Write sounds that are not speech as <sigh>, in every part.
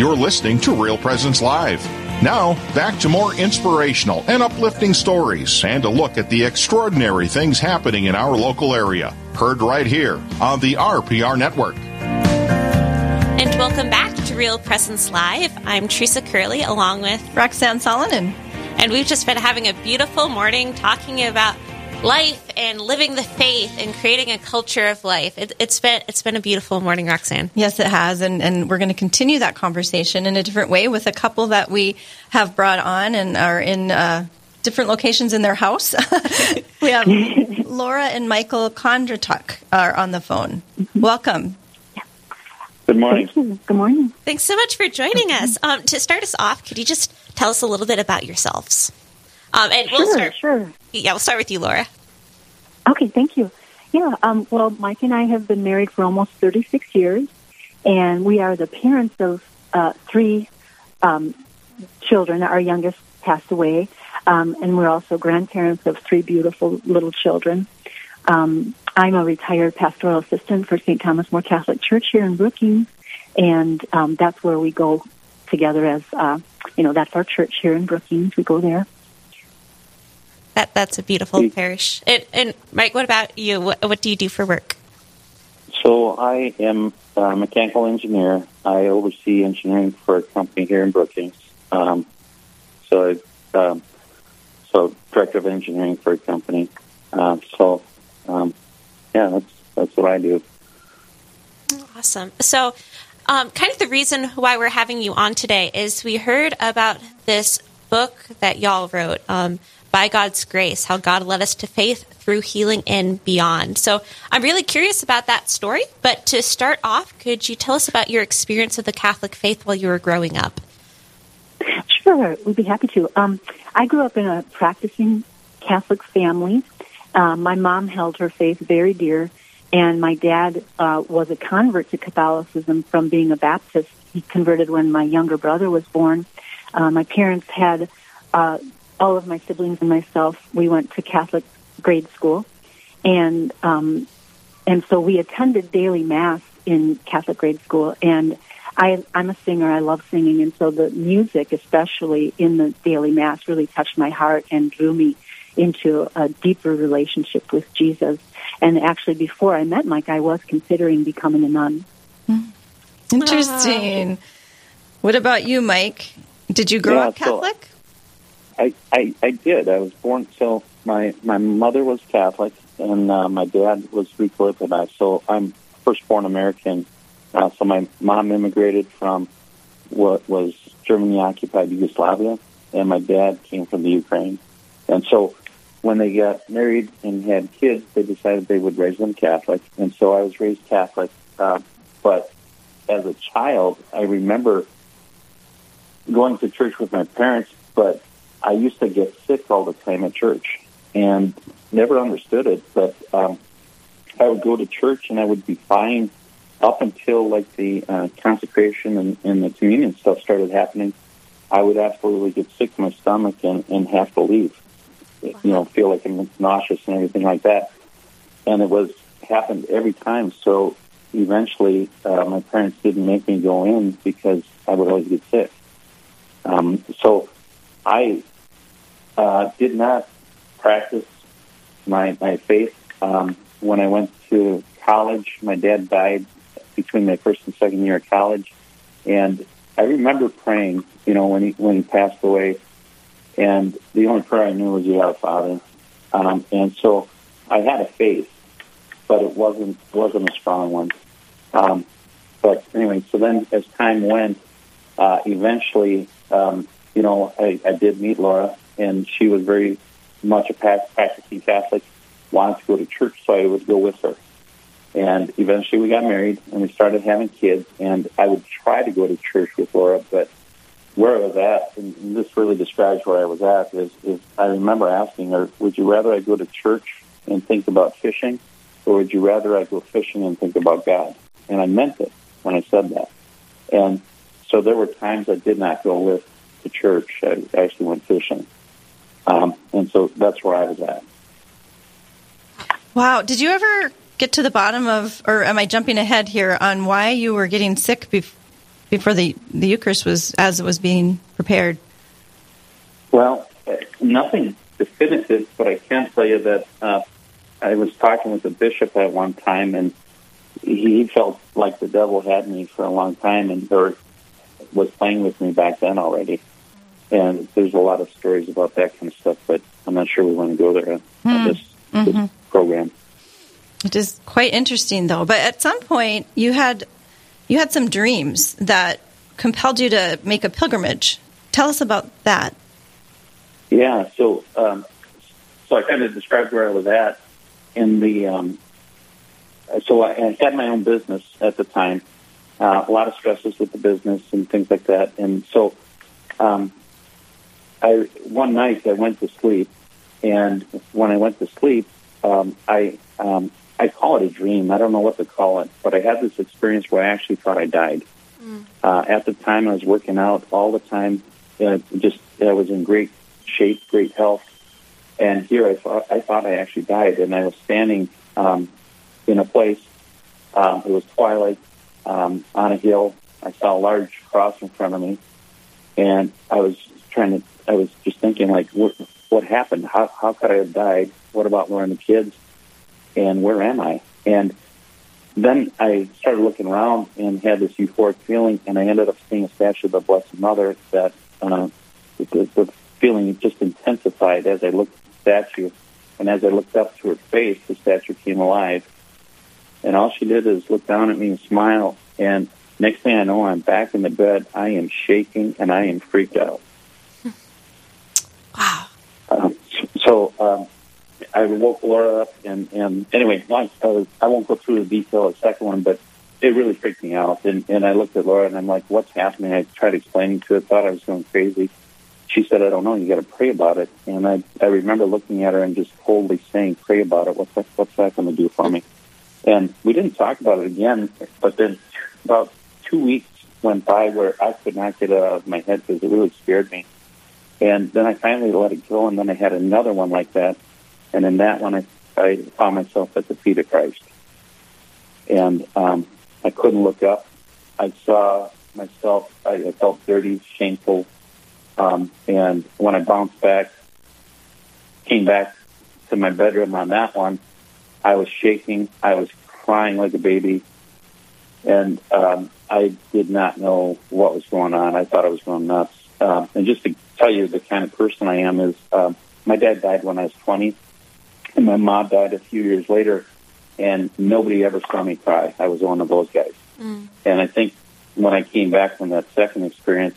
You're listening to Real Presence Live. Now, back to more inspirational and uplifting stories and a look at the extraordinary things happening in our local area. Heard right here on the RPR Network. And welcome back to Real Presence Live. I'm Teresa Curley along with Roxanne Salonen. And we've just been having a beautiful morning talking about life and living the faith and creating a culture of life. It, has been it's been a beautiful morning, Roxanne. Yes, it has, and and we're going to continue that conversation in a different way with a couple that we have brought on and are in. Uh, different locations in their house. <laughs> we have <laughs> Laura and Michael Kondratuk are on the phone. Welcome. Good morning. Good morning. Thanks so much for joining us. Um, to start us off, could you just tell us a little bit about yourselves? Um, and we'll start. Sure. Yeah, we'll start with you, Laura. Okay, thank you. Yeah, um, well, Mike and I have been married for almost 36 years, and we are the parents of uh, three um, children. Our youngest passed away, um, and we're also grandparents of three beautiful little children. Um, I'm a retired pastoral assistant for St. Thomas More Catholic Church here in Brookings, and um, that's where we go together as, uh, you know, that's our church here in Brookings. We go there. That that's a beautiful parish. And, and, Mike, what about you? What, what do you do for work? So I am a mechanical engineer. I oversee engineering for a company here in Brookings. Um, so, I, um, so director of engineering for a company. Uh, so, um, yeah, that's that's what I do. Awesome. So, um, kind of the reason why we're having you on today is we heard about this book that y'all wrote. Um, by God's grace, how God led us to faith through healing and beyond. So I'm really curious about that story. But to start off, could you tell us about your experience of the Catholic faith while you were growing up? Sure, we'd be happy to. Um, I grew up in a practicing Catholic family. Uh, my mom held her faith very dear, and my dad uh, was a convert to Catholicism from being a Baptist. He converted when my younger brother was born. Uh, my parents had uh, all of my siblings and myself, we went to Catholic grade school, and um, and so we attended daily mass in Catholic grade school. And I, I'm a singer; I love singing, and so the music, especially in the daily mass, really touched my heart and drew me into a deeper relationship with Jesus. And actually, before I met Mike, I was considering becoming a nun. Hmm. Interesting. What about you, Mike? Did you grow yeah, up Catholic? So I, I, I did. I was born so my my mother was Catholic and uh, my dad was Greek Orthodox. So I'm firstborn American. Uh, so my mom immigrated from what was Germany occupied Yugoslavia, and my dad came from the Ukraine. And so when they got married and had kids, they decided they would raise them Catholic. And so I was raised Catholic. Uh, but as a child, I remember going to church with my parents, but I used to get sick all the time at church and never understood it. But um, I would go to church and I would be fine up until like the uh, consecration and, and the communion stuff started happening. I would absolutely get sick to my stomach and, and have to leave. You know, feel like I'm nauseous and everything like that. And it was happened every time. So eventually, uh, my parents didn't make me go in because I would always get sick. Um, so I uh, did not practice my my faith. Um, when I went to college, my dad died between my first and second year of college, and I remember praying. You know, when he when he passed away, and the only prayer I knew was "You Our Father," um, and so I had a faith, but it wasn't wasn't a strong one. Um, but anyway, so then as time went, uh, eventually, um, you know, I, I did meet Laura, and she was very much a practicing Catholic, wanted to go to church, so I would go with her. And eventually we got married and we started having kids, and I would try to go to church with Laura, but where I was at, and this really describes where I was at, is, is I remember asking her, would you rather I go to church and think about fishing, or would you rather I go fishing and think about God? And I meant it when I said that. And so there were times I did not go with the church. I actually went fishing. Um, and so that's where I was at. Wow. Did you ever get to the bottom of, or am I jumping ahead here on why you were getting sick bef- before the the Eucharist was as it was being prepared? Well, uh, nothing definitive, but I can tell you that uh, I was talking with the bishop at one time, and he felt like the devil had me for a long time, and or was playing with me back then already. And there's a lot of stories about that kind of stuff, but I'm not sure we want to go there on, Hmm. on this, Mm-hmm. this program. It is quite interesting, though. But at some point, you had you had some dreams that compelled you to make a pilgrimage. Tell us about that. Yeah, so um, so I kind of described where I was at in the. Um, so I, I had my own business at the time. Uh, a lot of stresses with the business and things like that, and so um, I one night I went to sleep, and when I went to sleep, um, I um, I call it a dream. I don't know what to call it, but I had this experience where I actually thought I died. Uh, at the time, I was working out all the time. Uh, just I was in great shape, great health, and here I thought I thought I actually died, and I was standing um, in a place. Um, it was twilight um, on a hill. I saw a large cross in front of me, and I was trying to. I was just thinking, like, what, what happened? How how could I have died? What about Lauren and the kids? And where am I? And then I started looking around and had this euphoric feeling, and I ended up seeing a statue of the Blessed Mother that uh, the, the feeling just intensified as I looked at the statue. And as I looked up to her face, the statue came alive. And all she did is look down at me and smile. And next thing I know, I'm back in the bed. I am shaking and I am freaked out. Wow. Um, so um, I woke Laura up, and, and anyway, I, uh, I won't go through the detail of the second one, but it really freaked me out. And, and I looked at Laura, and I'm like, "What's happening?" I tried explaining to her, thought I was going crazy. She said, "I don't know. You got to pray about it." And I I remember looking at her and just coldly saying, "Pray about it. What's that, what's that going to do for me?" And we didn't talk about it again. But then about two weeks went by where I could not get it out of my head because it really scared me. And then I finally let it go, and then I had another one like that. And in that one, I, I found myself at the feet of Christ. And um, I couldn't look up. I saw myself, I, I felt dirty, shameful. Um, and when I bounced back, came back to my bedroom on that one, I was shaking. I was crying like a baby. And um, I did not know what was going on. I thought I was going nuts. Uh, and just to tell you the kind of person I am is um, my dad died when I was 20, and my mom died a few years later, and nobody ever saw me cry. I was one of those guys. And I think when I came back from that second experience,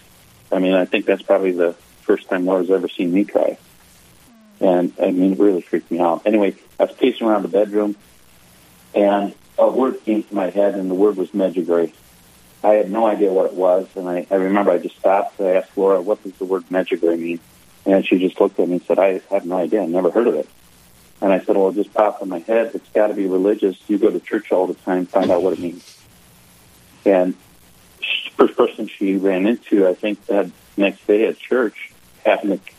I mean, I think that's probably the first time Laura's ever seen me cry. And I mean, it really freaked me out. Anyway, I was pacing around the bedroom, and a word came to my head, and the word was Medjugorje. I had no idea what it was, and I, I remember I just stopped. I asked Laura, "What does the word Medjugorje mean?" And she just looked at me and said, "I have no idea. I never heard of it." And I said, "Well, it just popped in my head. It's got to be religious. You go to church all the time. Find out what it means." And she- first person she ran into, I think that next day at church, happened to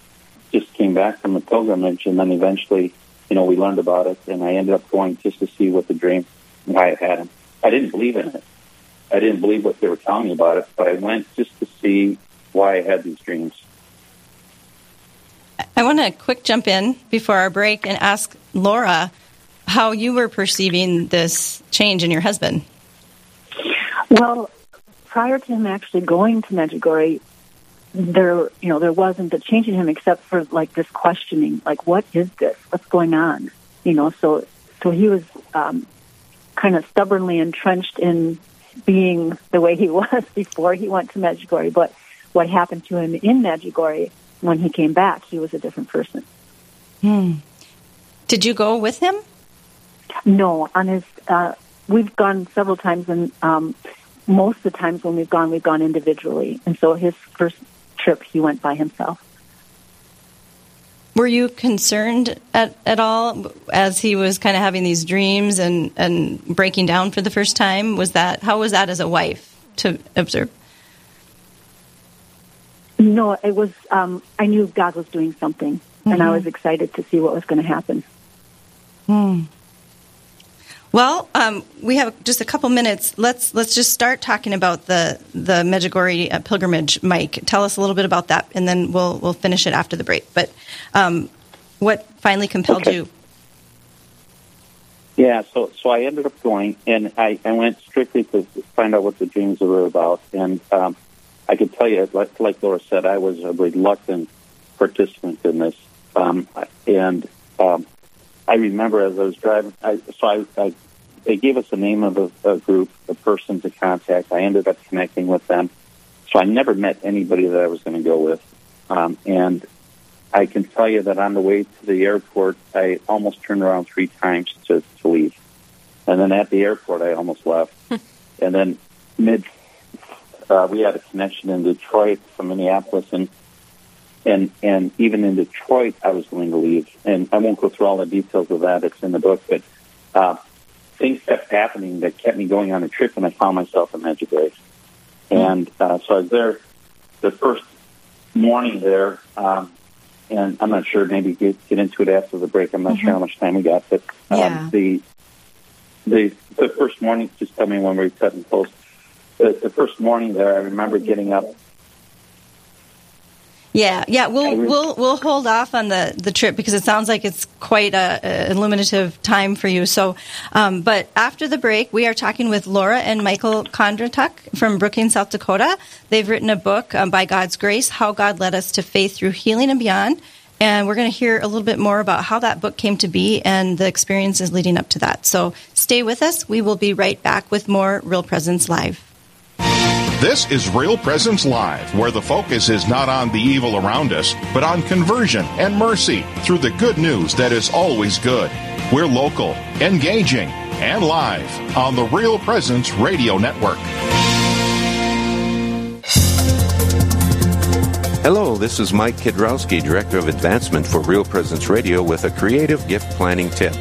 just came back from the pilgrimage, and then eventually, you know, we learned about it, and I ended up going just to see what the dream, why I had him. I didn't believe in it. I didn't believe what they were telling me about it, but I went just to see why I had these dreams. I want to quick jump in before our break and ask Laura how you were perceiving this change in your husband. Well, prior to him actually going to Medjugorje, there, you know, there wasn't a change in him except for like this questioning, like, what is this? What's going on? You know, so, so he was, um, kind of stubbornly entrenched in being the way he <laughs> was before he went to Medjugorje. But what happened to him in Medjugorje when he came back, he was a different person. Did you go with him? No, on his, uh, we've gone several times, and um, most of the times when we've gone, we've gone individually. And so his first trip, he went by himself. Were you concerned at, at all as he was kind of having these dreams and, and breaking down for the first time? Was that how was that as a wife to observe? No, it was. Um, I knew God was doing something, and I was excited to see what was going to happen. Well, um, we have just a couple minutes. Let's let's just start talking about the the Medjugorje uh, pilgrimage. Mike, tell us a little bit about that, and then we'll we'll finish it after the break. But um, what finally compelled Okay. you? Yeah, so so I ended up going, and I, I went strictly to find out what the dreams were about. And um, I could tell you, like, like Laura said, I was a reluctant participant in this. Um, and um, I remember as I was driving, I, so I, I they gave us the name of a, a group, a person to contact. I ended up connecting with them. So I never met anybody that I was going to go with. Um, and I can tell you that on the way to the airport, I almost turned around three times to, to leave. And then at the airport, I almost left. <laughs> and then mid, uh, we had a connection in Detroit from Minneapolis, and and and even in Detroit, I was going to leave. And I won't go through all the details of that; it's in the book. But uh, things kept happening that kept me going on a trip, and I found myself in Medjugorje. And uh, so I was there the first morning there. Um, and I'm not sure. Maybe get get into it after the break. I'm not sure how much time we got, but um, Yeah. the the the first morning. Just tell me when we're cutting close. The, the first morning there, I remember getting up. Yeah, yeah. We'll we'll we'll hold off on the the trip because it sounds like it's quite a, a illuminative time for you. So, um, but after the break, we are talking with Laura and Michael Kondratuk from Brookings, South Dakota. They've written a book um, by God's grace, how God led us to faith through healing and beyond. And we're going to hear a little bit more about how that book came to be and the experiences leading up to that. So stay with us. We will be right back with more Real Presence Live. This is Real Presence Live, where the focus is not on the evil around us, but on conversion and mercy through the good news that is always good. We're local, engaging, and live on the Real Presence Radio Network. Hello, this is Mike Kidrowski, Director of Advancement for Real Presence Radio with a creative gift planning tip.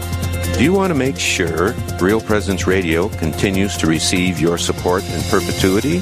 Do you want to make sure Real Presence Radio continues to receive your support in perpetuity?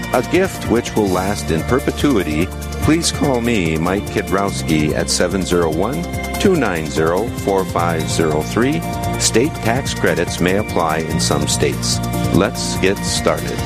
a gift which will last in perpetuity, please call me, Mike Kidrowski, at 701 290 4503. State tax credits may apply in some states. Let's get started.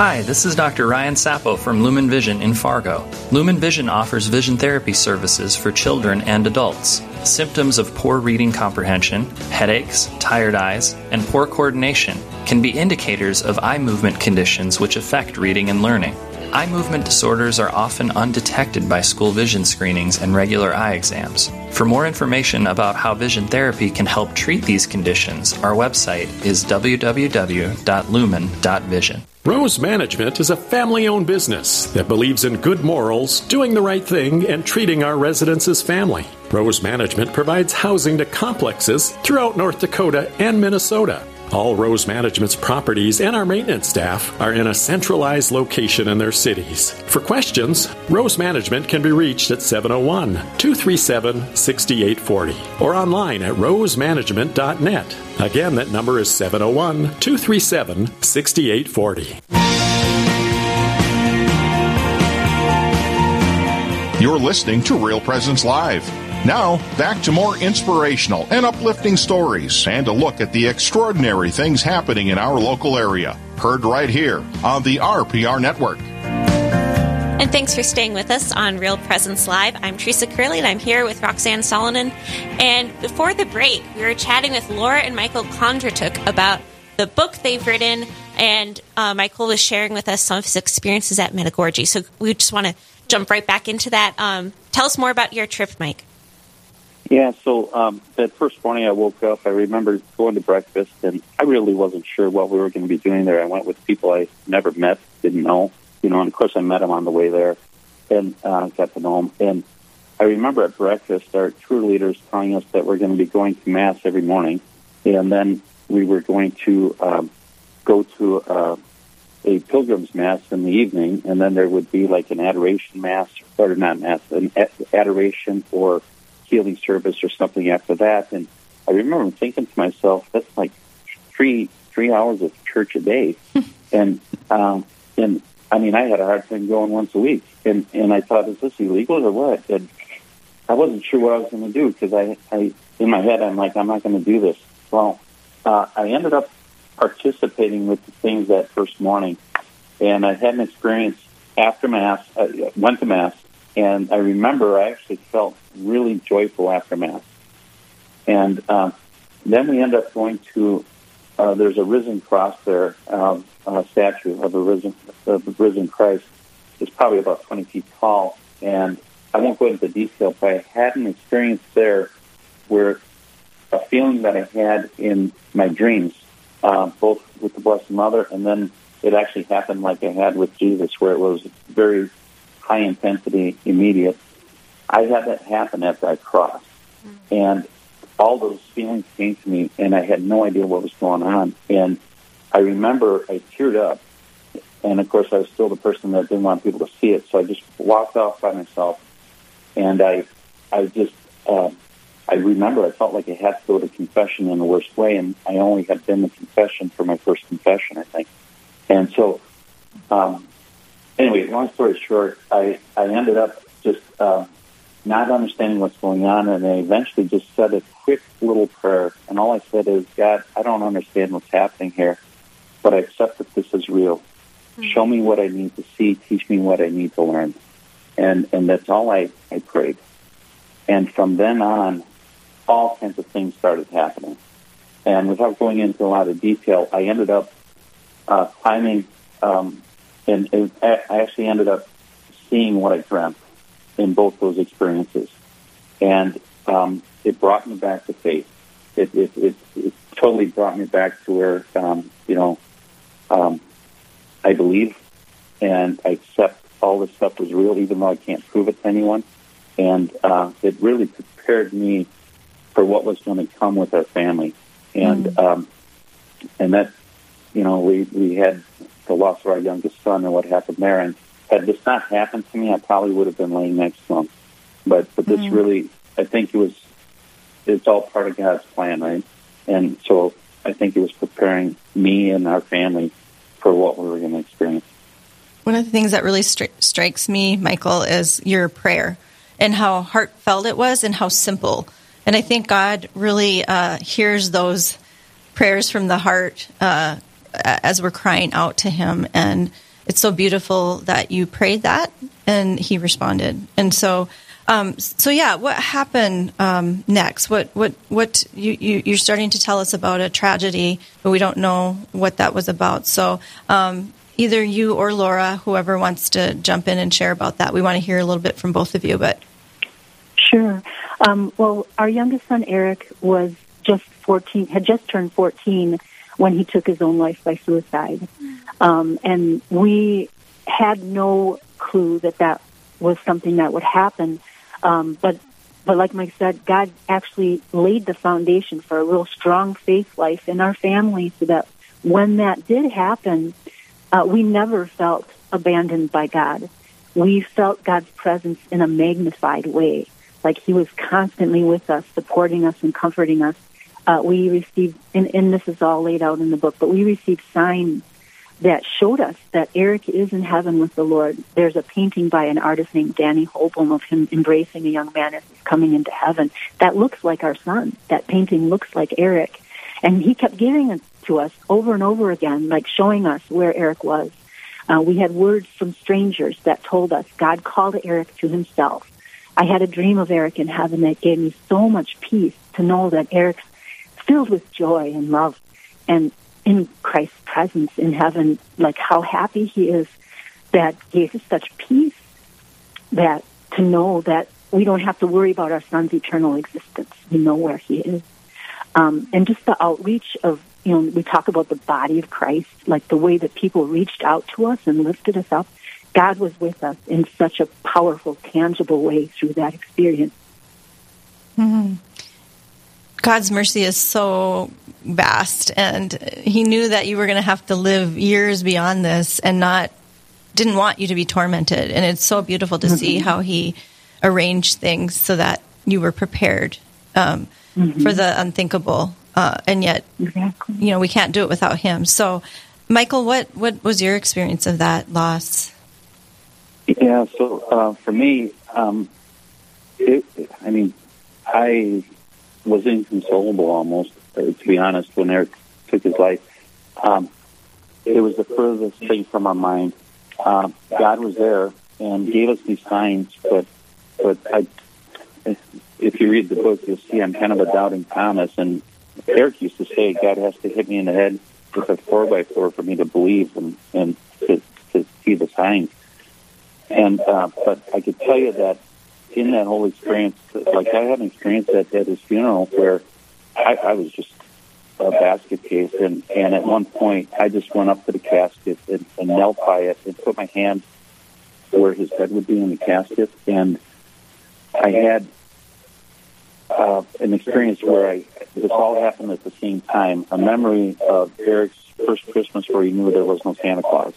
Hi, this is Dr. Ryan Sapo from Lumen Vision in Fargo. Lumen Vision offers vision therapy services for children and adults. Symptoms of poor reading comprehension, headaches, tired eyes, and poor coordination can be indicators of eye movement conditions which affect reading and learning. Eye movement disorders are often undetected by school vision screenings and regular eye exams. For more information about how vision therapy can help treat these conditions, our website is www.lumen.vision. Rose Management is a family owned business that believes in good morals, doing the right thing, and treating our residents as family. Rose Management provides housing to complexes throughout North Dakota and Minnesota. All Rose Management's properties and our maintenance staff are in a centralized location in their cities. For questions, Rose Management can be reached at 701 237 6840 or online at rosemanagement.net. Again, that number is 701 237 6840. You're listening to Real Presence Live. Now, back to more inspirational and uplifting stories and a look at the extraordinary things happening in our local area. Heard right here on the RPR Network. And thanks for staying with us on Real Presence Live. I'm Teresa Curley, and I'm here with Roxanne Salonen. And before the break, we were chatting with Laura and Michael Kondratuk about the book they've written, and uh, Michael was sharing with us some of his experiences at Medjugorje. So we just want to jump right back into that. Um, tell us more about your trip, Mike. Yeah, so um, that first morning I woke up, I remember going to breakfast, and I really wasn't sure what we were going to be doing there. I went with people I never met, didn't know, you know, and of course I met them on the way there and uh, got to know them. And I remember at breakfast our tour leaders telling us that we're going to be going to mass every morning, and then we were going to um, go to uh, a pilgrim's mass in the evening, and then there would be like an adoration mass, or not mass, an adoration or healing service or something after that. And I remember thinking to myself, that's like three three hours of church a day, <laughs> and um, and I mean, I had a hard time going once a week, and and I thought, is this illegal or what? And I wasn't sure what I was going to do because I, I in my head I'm like, I'm not going to do this. Well, uh, I ended up participating with the things that first morning, and I had an experience after mass. I went to mass, and I remember I actually felt really joyful after mass. And um, then we end up going to uh, there's a risen cross there, um, a statue of a risen of a risen Christ. It's probably about 20 feet tall, and I won't go into detail, but I had an experience there where a feeling that I had in my dreams, uh, both with the Blessed Mother, and then it actually happened like I had with Jesus, where it was very high intensity, immediate. I had that happen at that cross, and all those feelings came to me, and I had no idea what was going on. And I remember I teared up, and of course I was still the person that didn't want people to see it, so I just walked off by myself, and I, I just. Uh, I remember I felt like I had to go to confession in the worst way, and I only had been to confession for my first confession, I think. And so, um, anyway, long story short, I, I ended up just uh, not understanding what's going on, and I eventually just said a quick little prayer. And all I said is, God, I don't understand what's happening here, but I accept that this is real. Mm-hmm. Show me what I need to see, teach me what I need to learn. And, and that's all I, I prayed. And from then on, all kinds of things started happening. And without going into a lot of detail, I ended up uh, climbing, um, and it, I actually ended up seeing what I dreamt in both those experiences. And um, it brought me back to faith. It, it, it, it totally brought me back to where, um, you know, um, I believe and I accept all this stuff was real, even though I can't prove it to anyone. And uh, it really prepared me for what was going to come with our family. And mm. um, and that, you know, we we had the loss of our youngest son and what happened there. And had this not happened to me, I probably would have been laying next to him. But but this mm. really, I think it was, it's all part of God's plan, right? And so I think it was preparing me and our family for what we were going to experience. One of the things that really stri- strikes me, Michael, is your prayer and how heartfelt it was and how simple and I think God really uh, hears those prayers from the heart uh, as we're crying out to Him. And it's so beautiful that you prayed that and He responded. And so, um, so yeah, what happened um, next? What what what you, you you're starting to tell us about a tragedy, but we don't know what that was about. So. Um, either you or Laura, whoever wants to jump in and share about that, we want to hear a little bit from both of you. But Sure. Um, well, our youngest son Eric was just 14, had just turned 14 when he took his own life by suicide. Um, and we had no clue that that was something that would happen. Um, but, but like Mike said, God actually laid the foundation for a real strong faith life in our family so that when that did happen, uh, we never felt abandoned by God. We felt God's presence in a magnified way like he was constantly with us, supporting us and comforting us. Uh, we received, and, and this is all laid out in the book, but we received signs that showed us that Eric is in heaven with the Lord. There's a painting by an artist named Danny Hahlbohm of him embracing a young man as he's coming into heaven. That looks like our son. That painting looks like Eric. And he kept giving it to us over and over again, like showing us where Eric was. Uh, we had words from strangers that told us God called Eric to himself. I had a dream of Eric in heaven that gave me so much peace to know that Eric's filled with joy and love and in Christ's presence in heaven, like how happy he is that gave us such peace that to know that we don't have to worry about our son's eternal existence. We know where he is. Um, and just the outreach of, you know, we talk about the body of Christ, like the way that people reached out to us and lifted us up God was with us in such a powerful, tangible way through that experience. Mm-hmm. God's mercy is so vast, and He knew that you were going to have to live years beyond this, and not didn't want you to be tormented. And it's so beautiful to mm-hmm. see how He arranged things so that you were prepared um, mm-hmm. for the unthinkable. Uh, and yet, exactly. you know, we can't do it without Him. So, Michael, what what was your experience of that loss? Yeah, so uh, for me, um, it, I mean, I was inconsolable almost, uh, to be honest, when Eric took his life. Um, it was the furthest thing from our mind. Uh, God was there and gave us these signs, but but I, if you read the book, you'll see I'm kind of a doubting Thomas. And Eric used to say, God has to hit me in the head with a four by four for me to believe and, and to, to see the signs. And uh, but I could tell you that in that whole experience, like I had an experience at, at his funeral where I, I was just a basket case, and and at one point I just went up to the casket and, and knelt by it and put my hand where his head would be in the casket, and I had uh, an experience where I this all happened at the same time. A memory of Eric's first Christmas where he knew there was no Santa Claus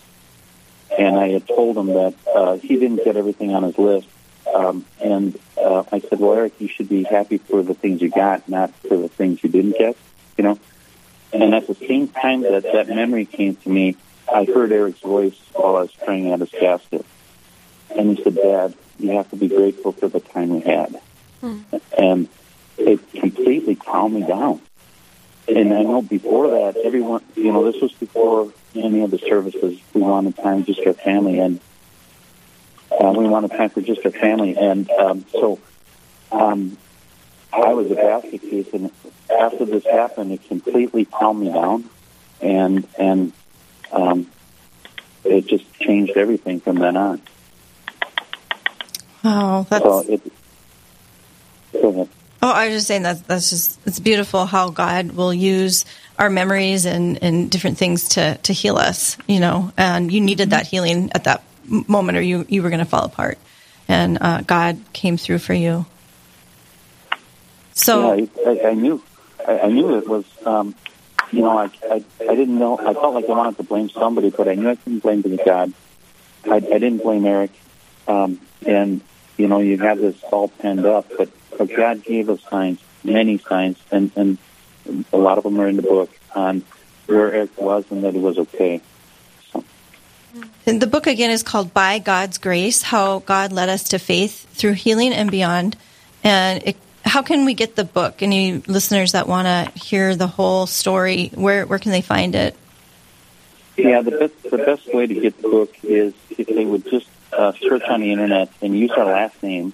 and I had told him that uh, he didn't get everything on his list. Um, and uh, I said, "Well, Eric, you should be happy for the things you got, not for the things you didn't get." You know. And at the same time that that memory came to me, I heard Eric's voice while I was praying at his casket, and he said, "Dad, you have to be grateful for the time we had." Hmm. And it completely calmed me down. And I know before that, everyone, you know, this was before any of the services. We wanted time just for family, and uh, we wanted time for just our family. And um, so um, I was a basket case, and after this happened, it completely calmed me down, and and um, it just changed everything from then on. Oh, that's. So it. Oh, I was just saying that that's just it's beautiful how God will use our memories and, and different things to, to heal us, you know, and you needed that healing at that moment or you, you were going to fall apart. And uh, God came through for you. So yeah, I, I knew, I, I, knew it was, um, you know, I, I, I didn't know, I felt like I wanted to blame somebody, but I knew I couldn't blame God. I, I didn't blame Eric. Um, and, you know, you have this all penned up, but, but God gave us signs, many signs, and, and a lot of them are in the book on where Eric was and that he was okay. And the book again is called By God's Grace How God Led Us to Faith Through Healing and Beyond. And it, how can we get the book? Any listeners that want to hear the whole story, where, where can they find it? Yeah, the best, the best way to get the book is if they would just uh, search on the internet and use our last name,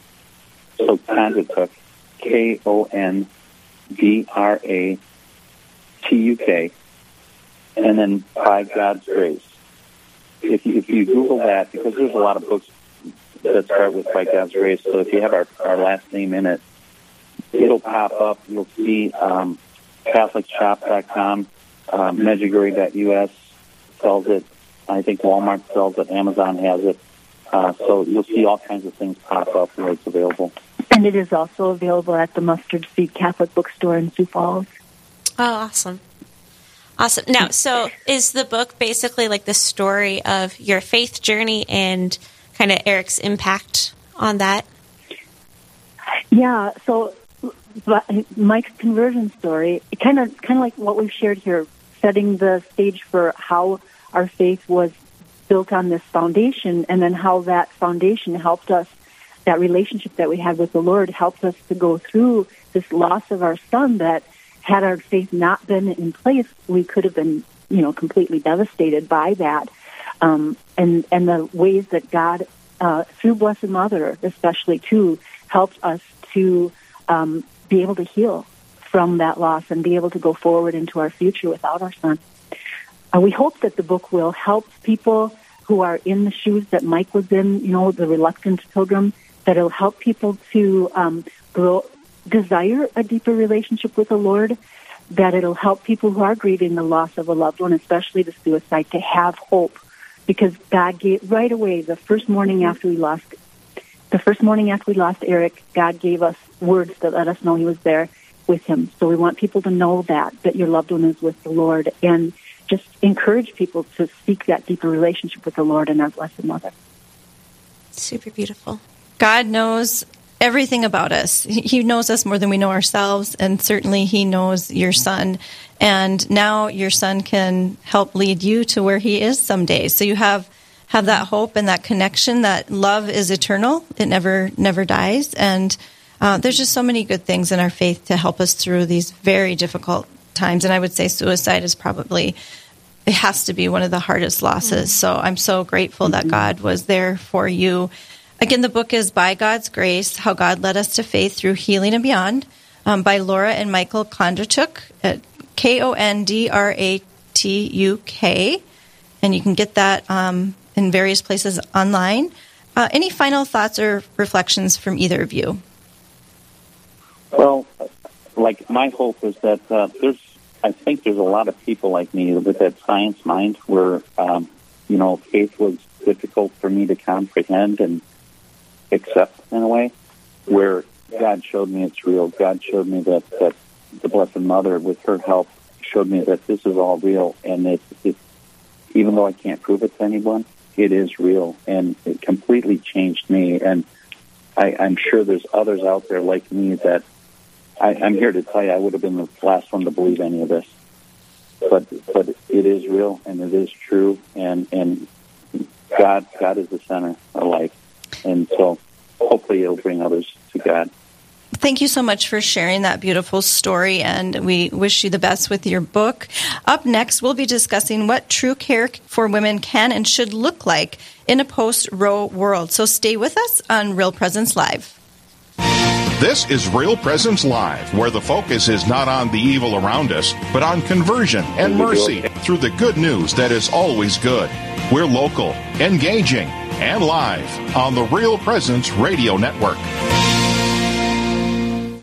so Kondratuk, K O N D R A T U K, and then by God's grace. If you, if you Google that, because there's a lot of books that start with by God's grace, so if you have our, our last name in it, it'll pop up. You'll see um, CatholicShop.com, um, Medjugorje.us sells it. I think Walmart sells it. Amazon has it. Uh, so you'll see all kinds of things pop up where it's available. And it is also available at the Mustard Seed Catholic Bookstore in Sioux Falls. Oh, awesome. Awesome. Now, so is the book basically like the story of your faith journey and kind of Eric's impact on that? Yeah. So, uh, Mike's conversion story, kind of, kind of like what we've shared here, setting the stage for how our faith was built on this foundation, and then how that foundation helped us that relationship that we had with the Lord helped us to go through this loss of our son that had our faith not been in place, we could have been, you know, completely devastated by that. Um, and, and the ways that God, uh, through Blessed Mother, especially too, helped us to, um, be able to heal from that loss and be able to go forward into our future without our son. Uh, we hope that the book will help people who are in the shoes that Mike was in, you know, the reluctant pilgrim, that it'll help people to um, grow, desire a deeper relationship with the Lord, that it'll help people who are grieving the loss of a loved one, especially the suicide, to have hope because God gave right away the first morning after we lost the first morning after we lost Eric, God gave us words that let us know He was there with Him. So we want people to know that that your loved one is with the Lord, and just encourage people to seek that deeper relationship with the Lord and our Blessed Mother. Super beautiful. God knows everything about us. He knows us more than we know ourselves, and certainly He knows your son. And now your son can help lead you to where he is someday. So you have have that hope and that connection. That love is eternal; it never never dies. And uh, there's just so many good things in our faith to help us through these very difficult times. And I would say suicide is probably it has to be one of the hardest losses. So I'm so grateful that God was there for you. Again, the book is By God's Grace How God Led Us to Faith Through Healing and Beyond um, by Laura and Michael Kondratuk at K O N D R A T U K. And you can get that um, in various places online. Uh, any final thoughts or reflections from either of you? Well, like my hope is that uh, there's, I think there's a lot of people like me with that science mind where, um, you know, faith was difficult for me to comprehend and accept in a way, where God showed me it's real. God showed me that, that the Blessed Mother, with her help, showed me that this is all real, and it, it even though I can't prove it to anyone, it is real, and it completely changed me. And I, I'm sure there's others out there like me that I, I'm here to tell you I would have been the last one to believe any of this. But but it is real and it is true and and God God is the center of life. And so hopefully it'll bring others to God. Thank you so much for sharing that beautiful story, and we wish you the best with your book. Up next, we'll be discussing what true care for women can and should look like in a post Roe world. So stay with us on Real Presence Live. This is Real Presence Live, where the focus is not on the evil around us, but on conversion and mercy through the good news that is always good. We're local, engaging, and live on the Real Presence Radio Network.